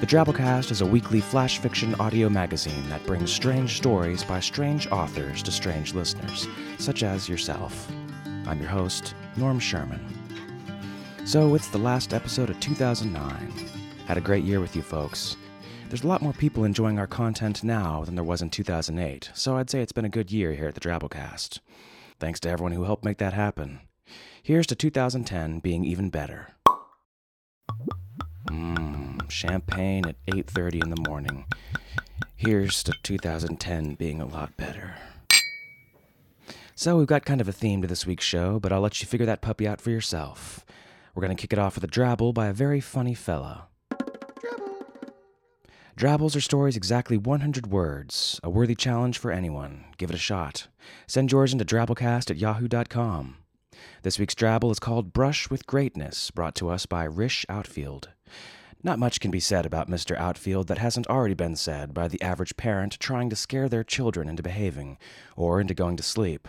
The Drabblecast is a weekly flash fiction audio magazine that brings strange stories by strange authors to strange listeners, such as yourself. I'm your host, Norm Sherman. So, it's the last episode of 2009. Had a great year with you folks. There's a lot more people enjoying our content now than there was in 2008, so I'd say it's been a good year here at the Drabblecast. Thanks to everyone who helped make that happen. Here's to 2010 being even better. Mmm, champagne at 8:30 in the morning. Here's to 2010 being a lot better. So we've got kind of a theme to this week's show, but I'll let you figure that puppy out for yourself. We're going to kick it off with a drabble by a very funny fella. Drabbles are stories exactly 100 words, a worthy challenge for anyone. Give it a shot. Send yours into drabblecast at yahoo.com. This week's drabble is called Brush with Greatness, brought to us by Rish Outfield. Not much can be said about Mr. Outfield that hasn't already been said by the average parent trying to scare their children into behaving, or into going to sleep,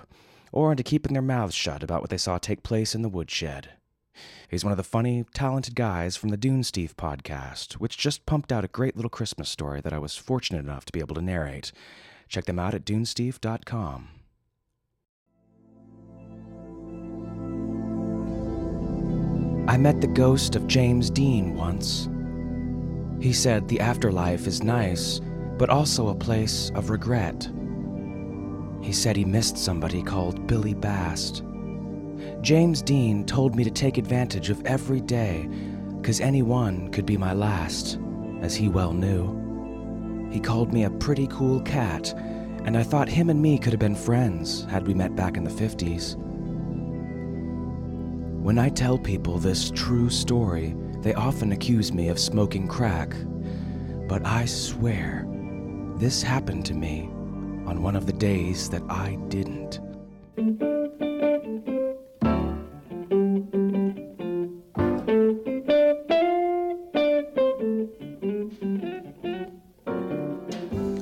or into keeping their mouths shut about what they saw take place in the woodshed. He's one of the funny, talented guys from the Dunesteef podcast, which just pumped out a great little Christmas story that I was fortunate enough to be able to narrate. Check them out at dunesteef.com. I met the ghost of James Dean once. He said the afterlife is nice, but also a place of regret. He said he missed somebody called Billy Bast. James Dean told me to take advantage of every day, because any one could be my last, as he well knew. He called me a pretty cool cat, and I thought him and me could have been friends had we met back in the 50s. When I tell people this true story, they often accuse me of smoking crack. But I swear, this happened to me on one of the days that I didn't.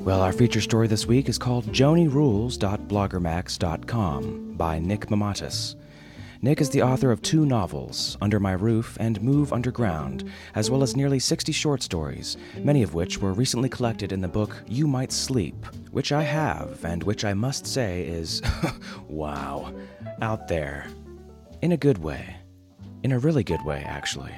Well, our feature story this week is called JoanieRules.bloggermax.com by Nick Mamatas. Nick is the author of two novels, Under My Roof and Move Underground, as well as nearly 60 short stories, many of which were recently collected in the book You Might Sleep, which I have, and which I must say is, wow, out there. In a good way. In a really good way, actually.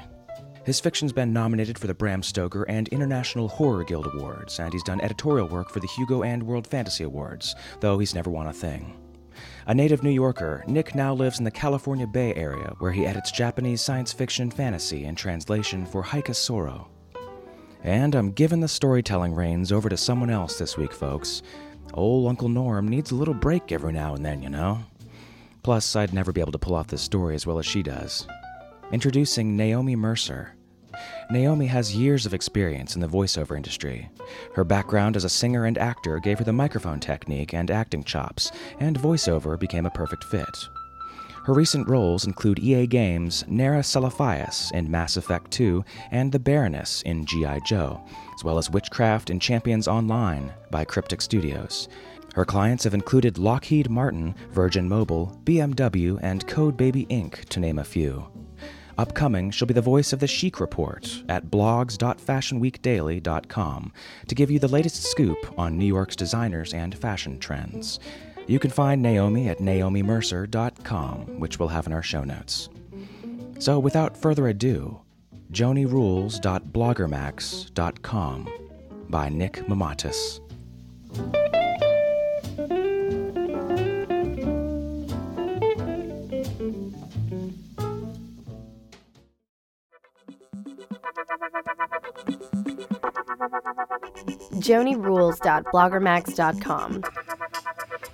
His fiction's been nominated for the Bram Stoker and International Horror Guild Awards, and he's done editorial work for the Hugo and World Fantasy Awards, though he's never won a thing. A native New Yorker, Nick now lives in the California Bay Area, where he edits Japanese science fiction fantasy and translation for Haikasoru. And I'm giving the storytelling reins over to someone else this week, folks. Old Uncle Norm needs a little break every now and then, you know? Plus, I'd never be able to pull off this story as well as she does. Introducing Naomi Mercer. Naomi has years of experience in the voiceover industry. Her background as a singer and actor gave her the microphone technique and acting chops, and voiceover became a perfect fit. Her recent roles include EA Games' Nara Salafayas in Mass Effect 2 and the Baroness in G.I. Joe, as well as Witchcraft and Champions Online by Cryptic Studios. Her clients have included Lockheed Martin, Virgin Mobile, BMW, and Code Baby Inc., to name a few. Upcoming, she'll be the voice of the Chic Report at blogs.fashionweekdaily.com to give you the latest scoop on New York's designers and fashion trends. You can find Naomi at naomimercer.com, which we'll have in our show notes. So, without further ado, joanierules.bloggermax.com by Nick Mamatas. joanierules.bloggermax.com.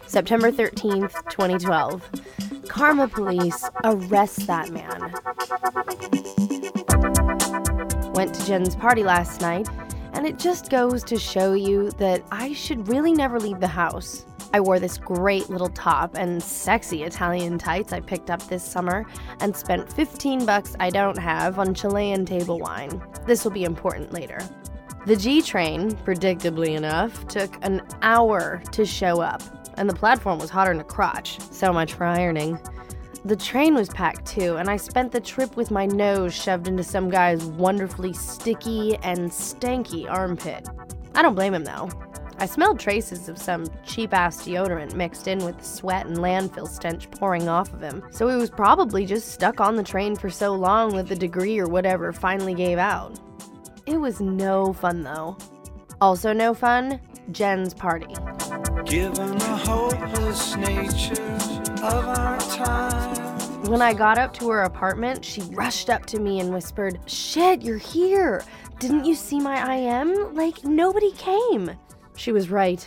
September 13th, 2012. Karma police arrest that man. Went to Jen's party last night, and it just goes to show you that I should really never leave the house. I wore this great little top and sexy Italian tights I picked up this summer and spent 15 bucks I don't have on Chilean table wine. This will be important later. The G train, predictably enough, took an hour to show up, and the platform was hotter than a crotch. So much for ironing. The train was packed too, and I spent the trip with my nose shoved into some guy's wonderfully sticky and stanky armpit. I don't blame him though. I smelled traces of some cheap ass deodorant mixed in with the sweat and landfill stench pouring off of him, so he was probably just stuck on the train for so long that the degree or whatever finally gave out. It was no fun though. Also, no fun Jen's party. Given the hopeless nature of our time. When I got up to her apartment, she rushed up to me and whispered, Shit, you're here. Didn't you see my IM? Like, nobody came. She was right.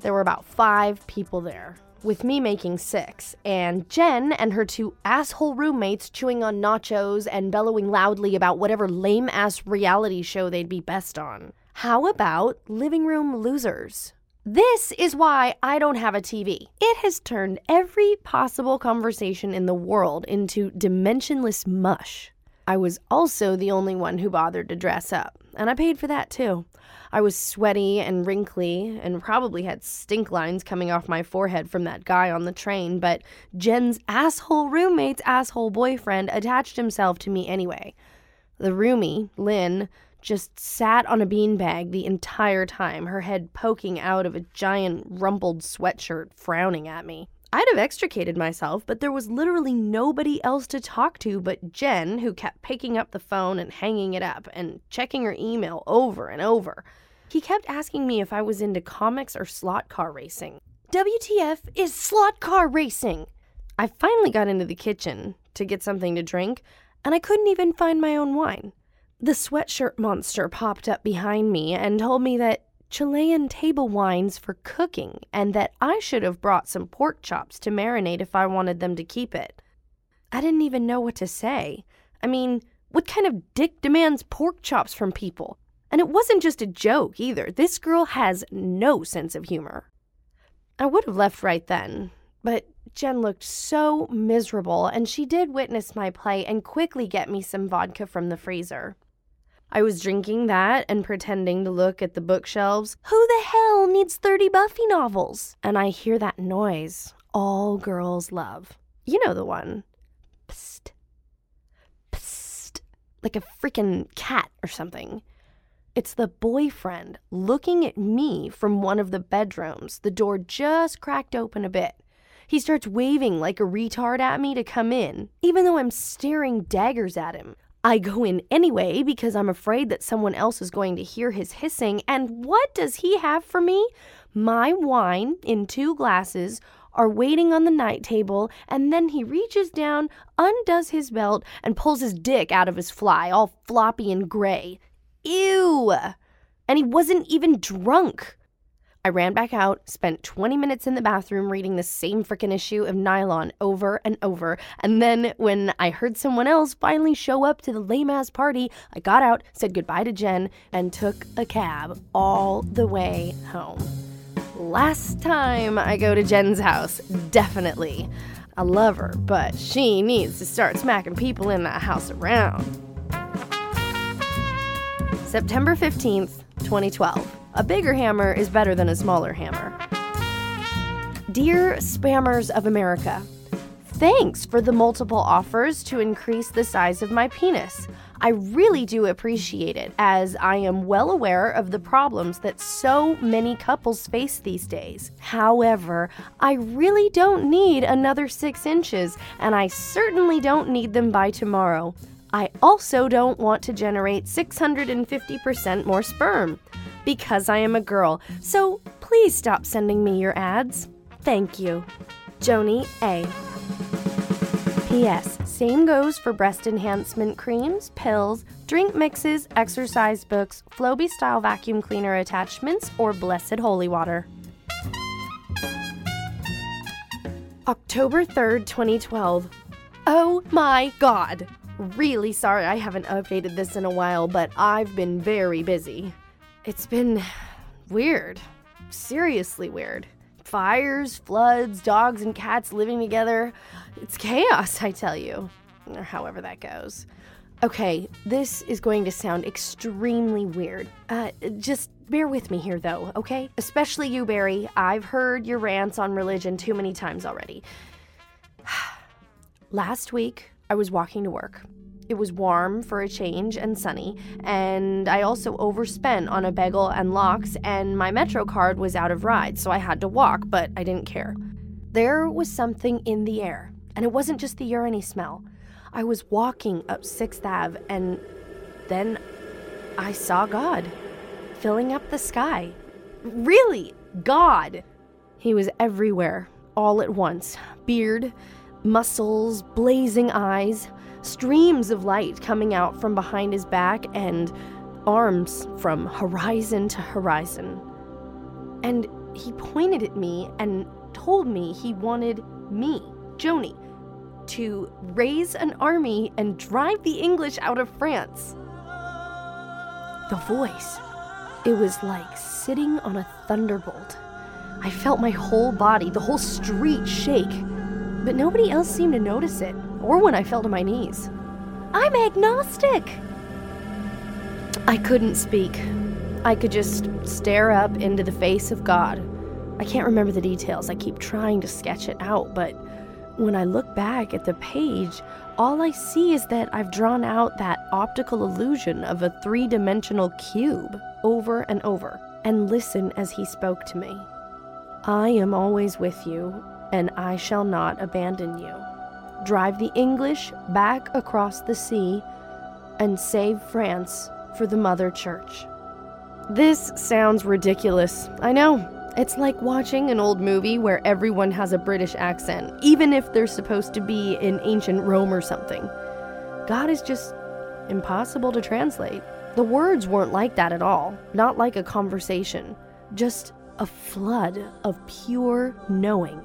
There were about five people there, with me making six, and Jen and her two asshole roommates chewing on nachos and bellowing loudly about whatever lame ass reality show they'd be best on. How about living room losers? This is why I don't have a TV. It has turned every possible conversation in the world into dimensionless mush. I was also the only one who bothered to dress up, and I paid for that too. I was sweaty and wrinkly and probably had stink lines coming off my forehead from that guy on the train, but Jen's asshole roommate's asshole boyfriend attached himself to me anyway. The roomie, Lynn, just sat on a beanbag the entire time, her head poking out of a giant rumpled sweatshirt, frowning at me. I'd have extricated myself, but there was literally nobody else to talk to but Jen, who kept picking up the phone and hanging it up and checking her email over and over. He kept asking me if I was into comics or slot car racing. WTF is slot car racing! I finally got into the kitchen to get something to drink, and I couldn't even find my own wine. The sweatshirt monster popped up behind me and told me that Chilean table wines for cooking, and that I should have brought some pork chops to marinate if I wanted them to keep it. I didn't even know what to say. I mean, what kind of dick demands pork chops from people? And it wasn't just a joke either. This girl has no sense of humor. I would have left right then, but Jen looked so miserable, and she did witness my play and quickly get me some vodka from the freezer. I was drinking that and pretending to look at the bookshelves. Who the hell needs 30 Buffy novels? And I hear that noise all girls love. You know the one. Psst. Psst. Like a freaking cat or something. It's the boyfriend looking at me from one of the bedrooms. The door just cracked open a bit. He starts waving like a retard at me to come in, even though I'm staring daggers at him. I go in anyway because I'm afraid that someone else is going to hear his hissing. And what does he have for me? My wine in two glasses are waiting on the night table, and then he reaches down, undoes his belt, and pulls his dick out of his fly, all floppy and gray. Ew! And he wasn't even drunk. I ran back out, spent 20 minutes in the bathroom reading the same frickin' issue of Nylon over and over, and then when I heard someone else finally show up to the lame ass party, I got out, said goodbye to Jen, and took a cab all the way home. Last time I go to Jen's house, definitely. I love her, but she needs to start smacking people in that house around. September 15th, 2012. A bigger hammer is better than a smaller hammer. Dear spammers of America, thanks for the multiple offers to increase the size of my penis. I really do appreciate it, as I am well aware of the problems that so many couples face these days. However, I really don't need another six inches, and I certainly don't need them by tomorrow. I also don't want to generate 650% more sperm because I am a girl. So please stop sending me your ads. Thank you. Joanie A. P.S. Same goes for breast enhancement creams, pills, drink mixes, exercise books, Flowbee style vacuum cleaner attachments, or blessed holy water. October 3rd, 2012. Oh my god! Really sorry I haven't updated this in a while, but I've been very busy. It's been weird. Seriously weird. Fires, floods, dogs and cats living together. It's chaos, I tell you. Or however that goes. Okay, this is going to sound extremely weird. Uh, just bear with me here, though, okay? Especially you, Barry. I've heard your rants on religion too many times already. Last week, I was walking to work. It was warm for a change and sunny, and I also overspent on a bagel and lox, and my Metro card was out of ride, so I had to walk, but I didn't care. There was something in the air, and it wasn't just the urine smell. I was walking up 6th Ave, and then I saw God filling up the sky. Really, God! He was everywhere, all at once beard, muscles, blazing eyes, streams of light coming out from behind his back, and arms from horizon to horizon. And he pointed at me and told me he wanted me, Joanie, to raise an army and drive the English out of France. The voice, it was like sitting on a thunderbolt. I felt my whole body, the whole street shake, but nobody else seemed to notice it, or when I fell to my knees. I'm agnostic! I couldn't speak. I could just stare up into the face of God. I can't remember the details. I keep trying to sketch it out, but when I look back at the page, all I see is that I've drawn out that optical illusion of a three dimensional cube over and over, and listen as he spoke to me. I am always with you, and I shall not abandon you. Drive the English back across the sea and save France for the Mother Church. This sounds ridiculous, I know. It's like watching an old movie where everyone has a British accent, even if they're supposed to be in ancient Rome or something. God is just impossible to translate. The words weren't like that at all, not like a conversation, just a flood of pure knowing.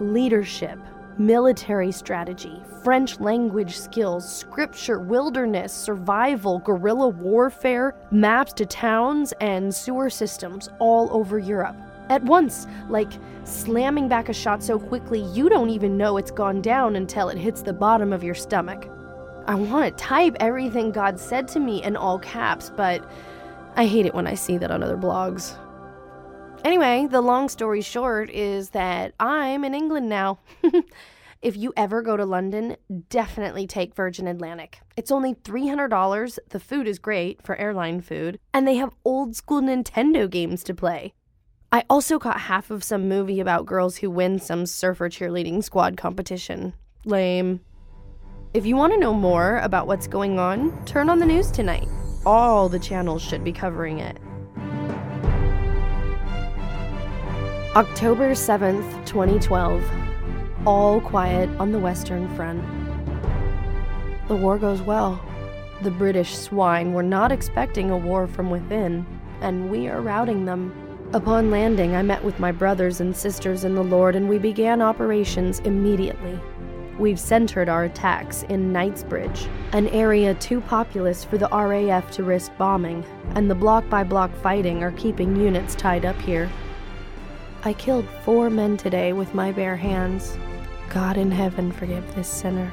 Leadership, military strategy, French language skills, scripture, wilderness, survival, guerrilla warfare, maps to towns and sewer systems all over Europe. At once, like slamming back a shot so quickly you don't even know it's gone down until it hits the bottom of your stomach. I want to type everything God said to me in all caps, but I hate it when I see that on other blogs. Anyway, the long story short is that I'm in England now. if you ever go to London, definitely take Virgin Atlantic. It's only $300. The food is great for airline food, and they have old school Nintendo games to play. I also caught half of some movie about girls who win some surfer cheerleading squad competition. Lame. If you want to know more about what's going on, turn on the news tonight. All the channels should be covering it. October 7th, 2012. All quiet on the Western Front. The war goes well. The British swine were not expecting a war from within, and we are routing them. Upon landing, I met with my brothers and sisters in the Lord, and we began operations immediately. We've centered our attacks in Knightsbridge, an area too populous for the RAF to risk bombing, and the block by block fighting are keeping units tied up here. I killed four men today with my bare hands. God in heaven forgive this sinner.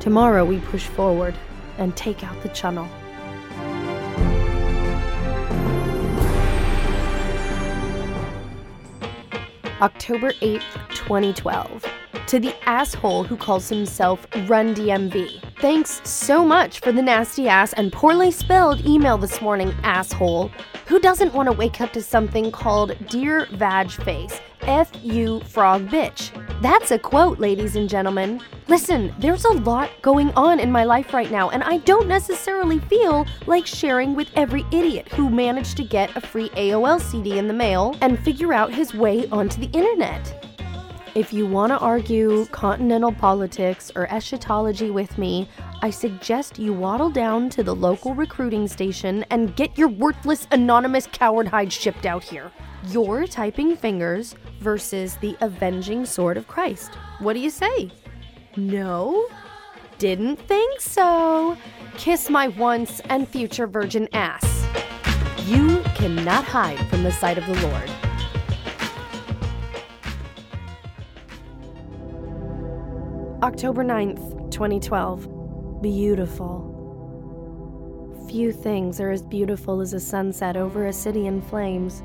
Tomorrow we push forward and take out the channel. October 8th, 2012. To the asshole who calls himself Run DMV. Thanks so much for the nasty ass and poorly spelled email this morning, asshole. Who doesn't want to wake up to something called Dear Vag Face? F you frog bitch. That's a quote, ladies and gentlemen. Listen, there's a lot going on in my life right now, and I don't necessarily feel like sharing with every idiot who managed to get a free AOL CD in the mail and figure out his way onto the internet. If you want to argue continental politics or eschatology with me, I suggest you waddle down to the local recruiting station and get your worthless anonymous coward hide shipped out here. Your typing fingers versus the avenging sword of Christ. What do you say? No? Didn't think so. Kiss my once and future virgin ass. You cannot hide from the sight of the Lord. October 9th, 2012. Beautiful. Few things are as beautiful as a sunset over a city in flames.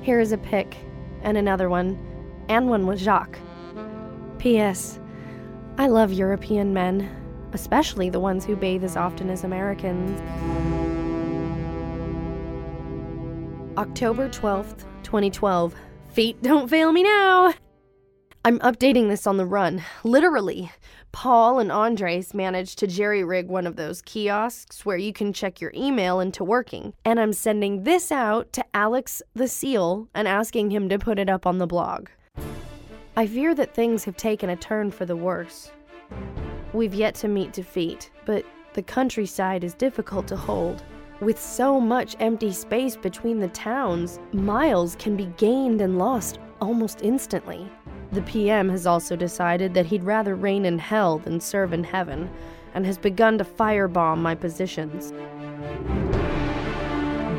Here is a pic, and another one, and one with Jacques. P.S. I love European men, especially the ones who bathe as often as Americans. October 12th, 2012. Feet don't fail me now! I'm updating this on the run. Literally. Paul and Andres managed to jerry rig one of those kiosks where you can check your email into working. And I'm sending this out to Alex the Seal and asking him to put it up on the blog. I fear that things have taken a turn for the worse. We've yet to meet defeat, but the countryside is difficult to hold. With so much empty space between the towns, miles can be gained and lost almost instantly. The PM has also decided that he'd rather reign in hell than serve in heaven, and has begun to firebomb my positions.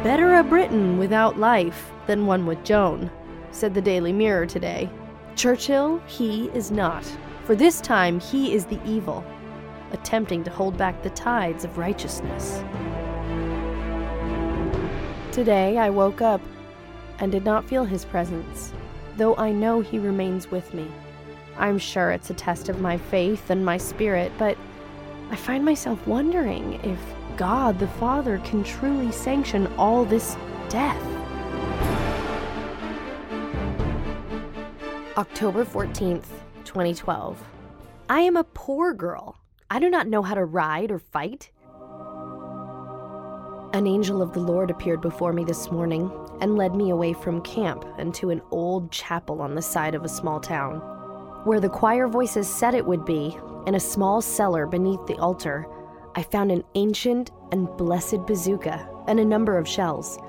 Better a Britain without life than one with Joan, said the Daily Mirror today. Churchill, he is not, for this time he is the evil, attempting to hold back the tides of righteousness. Today I woke up and did not feel his presence though I know He remains with me. I'm sure it's a test of my faith and my spirit, but I find myself wondering if God the Father can truly sanction all this death. October 14th, 2012. I am a poor girl. I do not know how to ride or fight. An angel of the Lord appeared before me this morning and led me away from camp and to an old chapel on the side of a small town. Where the choir voices said it would be, in a small cellar beneath the altar, I found an ancient and blessed bazooka and a number of shells.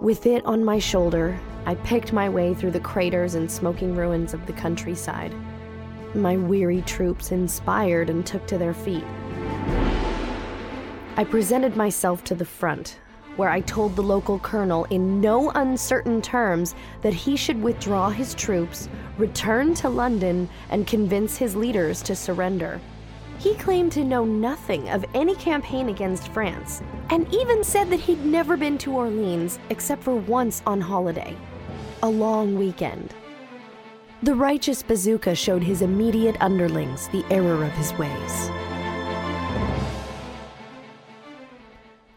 With it on my shoulder, I picked my way through the craters and smoking ruins of the countryside. My weary troops inspired and took to their feet. I presented myself to the front, where I told the local colonel in no uncertain terms that he should withdraw his troops, return to London, and convince his leaders to surrender. He claimed to know nothing of any campaign against France, and even said that he'd never been to Orleans except for once on holiday. A long weekend. The righteous bazooka showed his immediate underlings the error of his ways.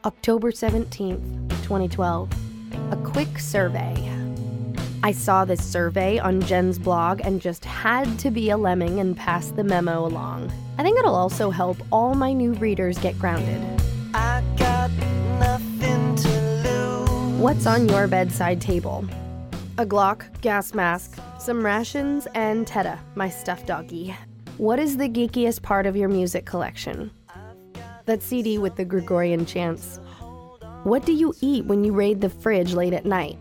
October 17th, 2012. A quick survey. I saw this survey on Jen's blog and just had to be a lemming and pass the memo along. I think it'll also help all my new readers get grounded. What's on your bedside table? A Glock, gas mask, some rations, and Tedda, my stuffed doggy. What is the geekiest part of your music collection? That CD with the Gregorian chants. What do you eat when you raid the fridge late at night?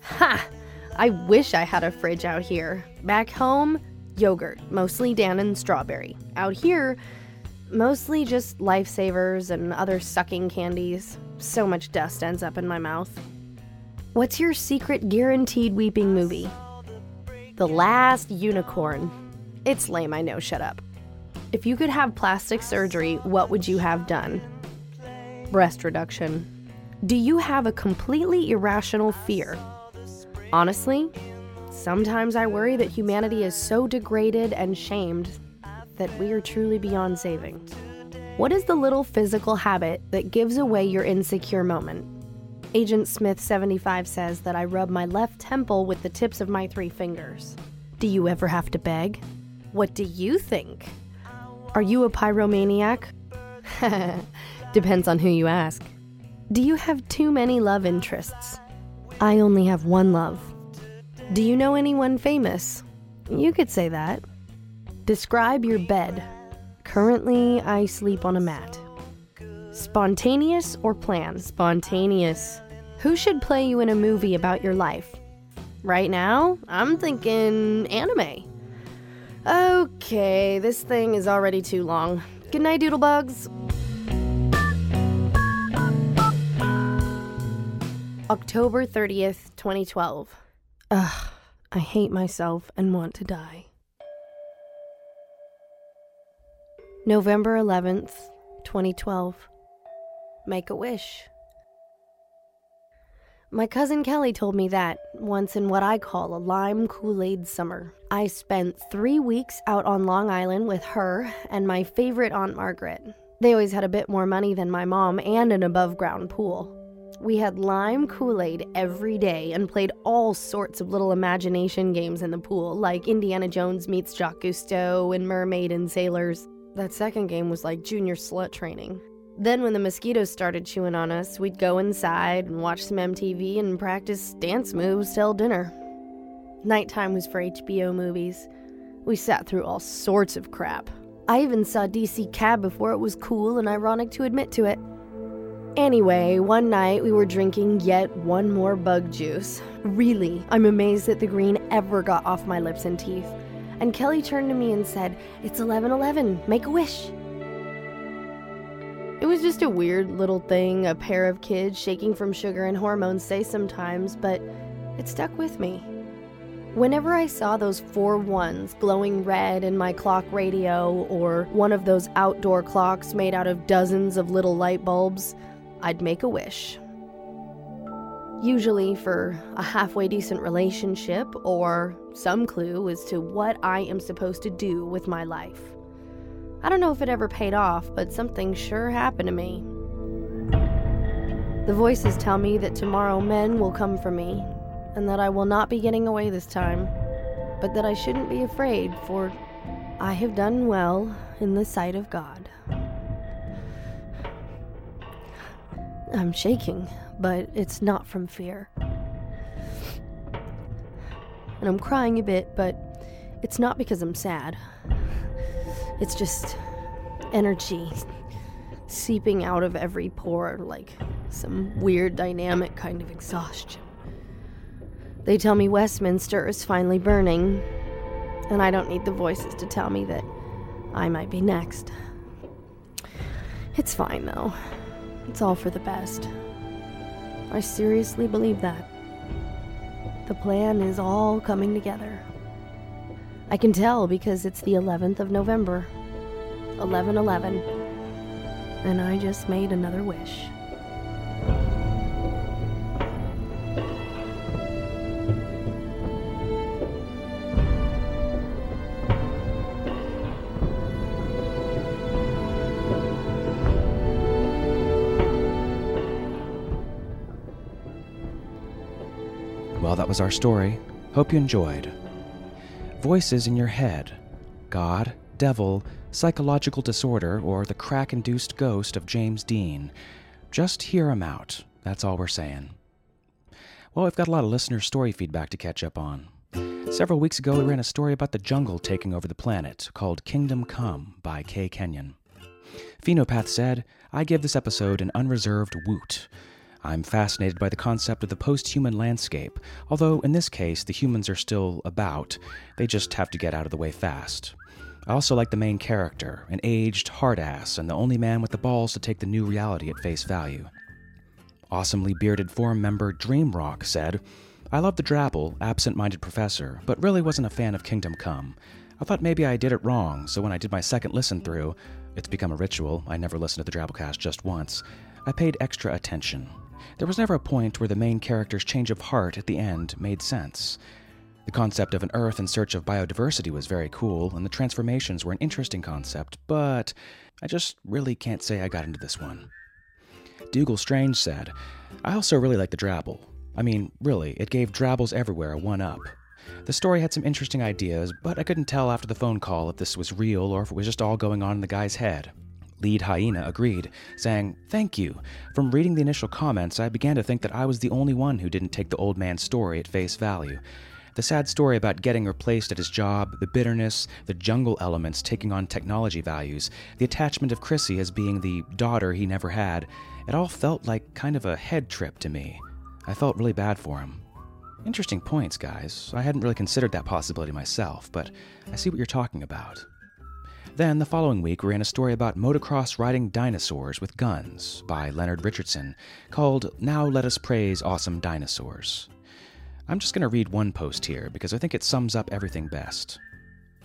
Ha! I wish I had a fridge out here. Back home, yogurt, mostly Dan and strawberry. Out here, mostly just lifesavers and other sucking candies. So much dust ends up in my mouth. What's your secret guaranteed weeping movie? The Last Unicorn. It's lame, I know, shut up. If you could have plastic surgery, what would you have done? Breast reduction. Do you have a completely irrational fear? Honestly, sometimes I worry that humanity is so degraded and shamed that we are truly beyond saving. What is the little physical habit that gives away your insecure moment? Agent Smith 75 says that I rub my left temple with the tips of my three fingers. Do you ever have to beg? What do you think? Are you a pyromaniac? Depends on who you ask. Do you have too many love interests? I only have one love. Do you know anyone famous? You could say that. Describe your bed. Currently, I sleep on a mat. Spontaneous or planned? Spontaneous. Who should play you in a movie about your life? Right now, I'm thinking anime. Okay, this thing is already too long. Good night, Doodlebugs. October 30th, 2012. Ugh, I hate myself and want to die. November 11th, 2012. Make a wish. My cousin Kelly told me that once in what I call a lime Kool Aid summer. I spent three weeks out on Long Island with her and my favorite Aunt Margaret. They always had a bit more money than my mom and an above ground pool. We had lime Kool Aid every day and played all sorts of little imagination games in the pool, like Indiana Jones meets Jacques Cousteau and Mermaid and Sailors. That second game was like junior slut training. Then, when the mosquitoes started chewing on us, we'd go inside and watch some MTV and practice dance moves till dinner. Nighttime was for HBO movies. We sat through all sorts of crap. I even saw DC Cab before it was cool and ironic to admit to it. Anyway, one night we were drinking yet one more bug juice. Really, I'm amazed that the green ever got off my lips and teeth. And Kelly turned to me and said, It's 1111, make a wish. It was just a weird little thing a pair of kids shaking from sugar and hormones say sometimes, but it stuck with me. Whenever I saw those four ones glowing red in my clock radio or one of those outdoor clocks made out of dozens of little light bulbs, I'd make a wish. Usually for a halfway decent relationship or some clue as to what I am supposed to do with my life. I don't know if it ever paid off, but something sure happened to me. The voices tell me that tomorrow men will come for me, and that I will not be getting away this time, but that I shouldn't be afraid, for I have done well in the sight of God. I'm shaking, but it's not from fear. And I'm crying a bit, but it's not because I'm sad. It's just energy seeping out of every pore like some weird dynamic kind of exhaustion. They tell me Westminster is finally burning, and I don't need the voices to tell me that I might be next. It's fine though. It's all for the best. I seriously believe that. The plan is all coming together. I can tell because it's the 11th of November. 1111. And I just made another wish. Was our story. Hope you enjoyed. Voices in your head God, devil, psychological disorder, or the crack induced ghost of James Dean. Just hear 'em out. That's all we're saying. Well, we've got a lot of listener story feedback to catch up on. Several weeks ago, we ran a story about the jungle taking over the planet called Kingdom Come by Kay Kenyon. Phenopath said, I give this episode an unreserved woot. I'm fascinated by the concept of the post human landscape, although in this case the humans are still about, they just have to get out of the way fast. I also like the main character, an aged hard ass, and the only man with the balls to take the new reality at face value. Awesomely bearded forum member Dreamrock said, I love the drabble, absent minded professor, but really wasn't a fan of Kingdom Come. I thought maybe I did it wrong, so when I did my second listen through, it's become a ritual, I never listen to the Drabblecast just once, I paid extra attention. There was never a point where the main character's change of heart at the end made sense. The concept of an Earth in search of biodiversity was very cool, and the transformations were an interesting concept, but I just really can't say I got into this one. Dougal Strange said, I also really like the Drabble. I mean, really, it gave Drabbles everywhere a one up. The story had some interesting ideas, but I couldn't tell after the phone call if this was real or if it was just all going on in the guy's head. Lead Hyena agreed, saying, Thank you. From reading the initial comments, I began to think that I was the only one who didn't take the old man's story at face value. The sad story about getting replaced at his job, the bitterness, the jungle elements taking on technology values, the attachment of Chrissy as being the daughter he never had, it all felt like kind of a head trip to me. I felt really bad for him. Interesting points, guys. I hadn't really considered that possibility myself, but I see what you're talking about. Then, the following week, we ran a story about motocross riding dinosaurs with guns by Leonard Richardson called Now Let Us Praise Awesome Dinosaurs. I'm just going to read one post here because I think it sums up everything best.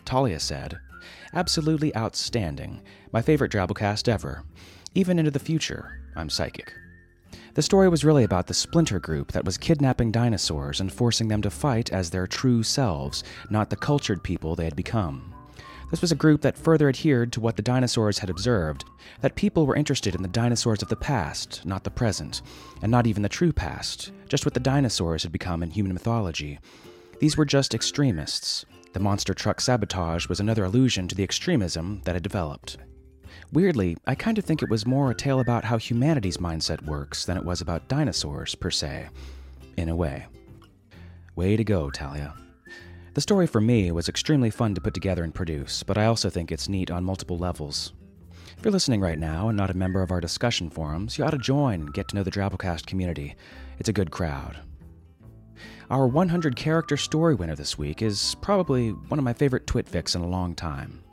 Talia said, Absolutely outstanding. My favorite Drabblecast ever. Even into the future. I'm psychic. The story was really about the splinter group that was kidnapping dinosaurs and forcing them to fight as their true selves, not the cultured people they had become. This was a group that further adhered to what the dinosaurs had observed that people were interested in the dinosaurs of the past, not the present, and not even the true past, just what the dinosaurs had become in human mythology. These were just extremists. The monster truck sabotage was another allusion to the extremism that had developed. Weirdly, I kind of think it was more a tale about how humanity's mindset works than it was about dinosaurs, per se. In a way. Way to go, Talia. The story for me was extremely fun to put together and produce, but I also think it's neat on multiple levels. If you're listening right now and not a member of our discussion forums, you ought to join and get to know the Drabblecast community. It's a good crowd. Our 100 character story winner this week is probably one of my favorite twitfics in a long time.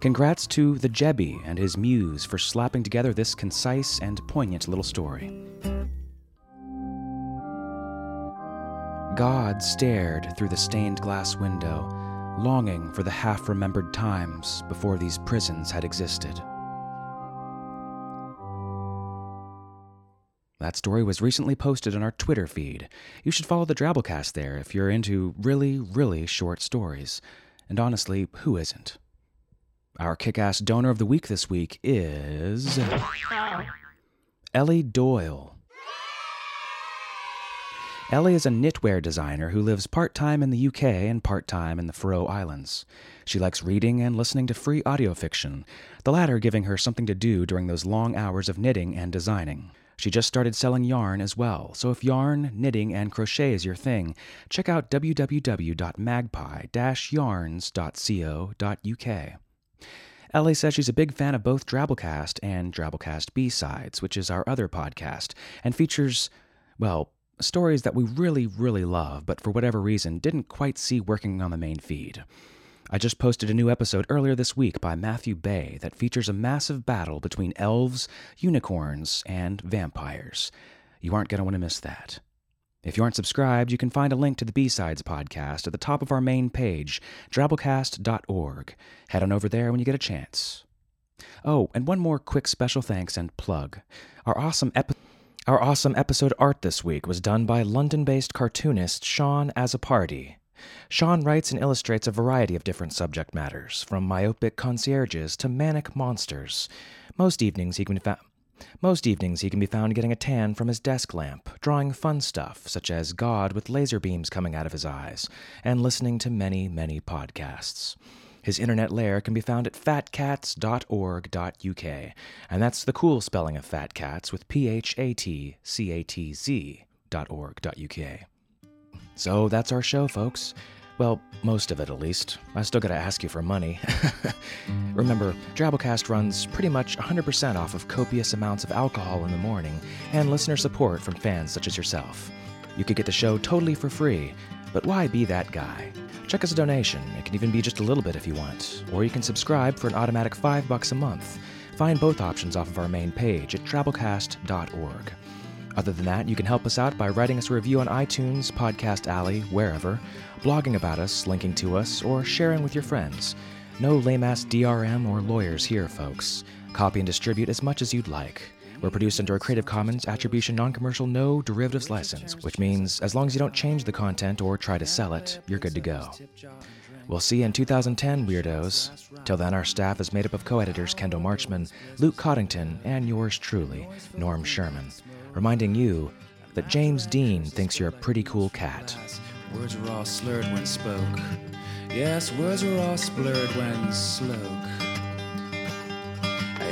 Congrats to the Jebby and his muse for slapping together this concise and poignant little story. God stared through the stained glass window, longing for the half remembered times before these prisons had existed. That story was recently posted on our Twitter feed. You should follow the Drabblecast there if you're into really, really short stories. And honestly, who isn't? Our kick ass donor of the week this week is. Ellie Doyle. Ellie is a knitwear designer who lives part time in the UK and part time in the Faroe Islands. She likes reading and listening to free audio fiction, the latter giving her something to do during those long hours of knitting and designing. She just started selling yarn as well, so if yarn, knitting, and crochet is your thing, check out www.magpie-yarns.co.uk. Ellie says she's a big fan of both Drabblecast and Drabblecast B-Sides, which is our other podcast, and features, well, stories that we really, really love, but for whatever reason didn't quite see working on the main feed. I just posted a new episode earlier this week by Matthew Bay that features a massive battle between elves, unicorns, and vampires. You aren't going to want to miss that. If you aren't subscribed, you can find a link to the B-Sides podcast at the top of our main page, drabblecast.org. Head on over there when you get a chance. Oh, and one more quick special thanks and plug. Our awesome episode our awesome episode art this week was done by London based cartoonist Sean Azzopardi. Sean writes and illustrates a variety of different subject matters, from myopic concierges to manic monsters. Most evenings he can be found. Most evenings he can be found getting a tan from his desk lamp, drawing fun stuff such as God with laser beams coming out of his eyes, and listening to many, many podcasts. His internet lair can be found at phatcatz.org.uk, and that's the cool spelling of fat cats with P H A T C A T Z.org.uk. So that's our show, folks. Well, most of it at least. I still gotta ask you for money. Remember, Drabblecast runs pretty much 100% off of copious amounts of alcohol in the morning and listener support from fans such as yourself. You could get the show totally for free, but why be that guy? Check us a donation. It can even be just a little bit if you want. Or you can subscribe for an automatic 5 bucks a month. Find both options off of our main page at drabblecast.org. Other than that, you can help us out by writing us a review on iTunes, Podcast Alley, wherever, blogging about us, linking to us, or sharing with your friends. No lame ass DRM or lawyers here, folks. Copy and distribute as much as you'd like. We're produced under a Creative Commons Attribution Non Commercial No Derivatives license, which means as long as you don't change the content or try to sell it, you're good to go. We'll see you in 2010, Weirdos. Till then, our staff is made up of co editors Kendall Marchman, Luke Coddington, and yours truly, Norm Sherman, reminding you that James Dean thinks you're a pretty cool cat. Words were all slurred when spoke. Yes, words were all slurred when sloke.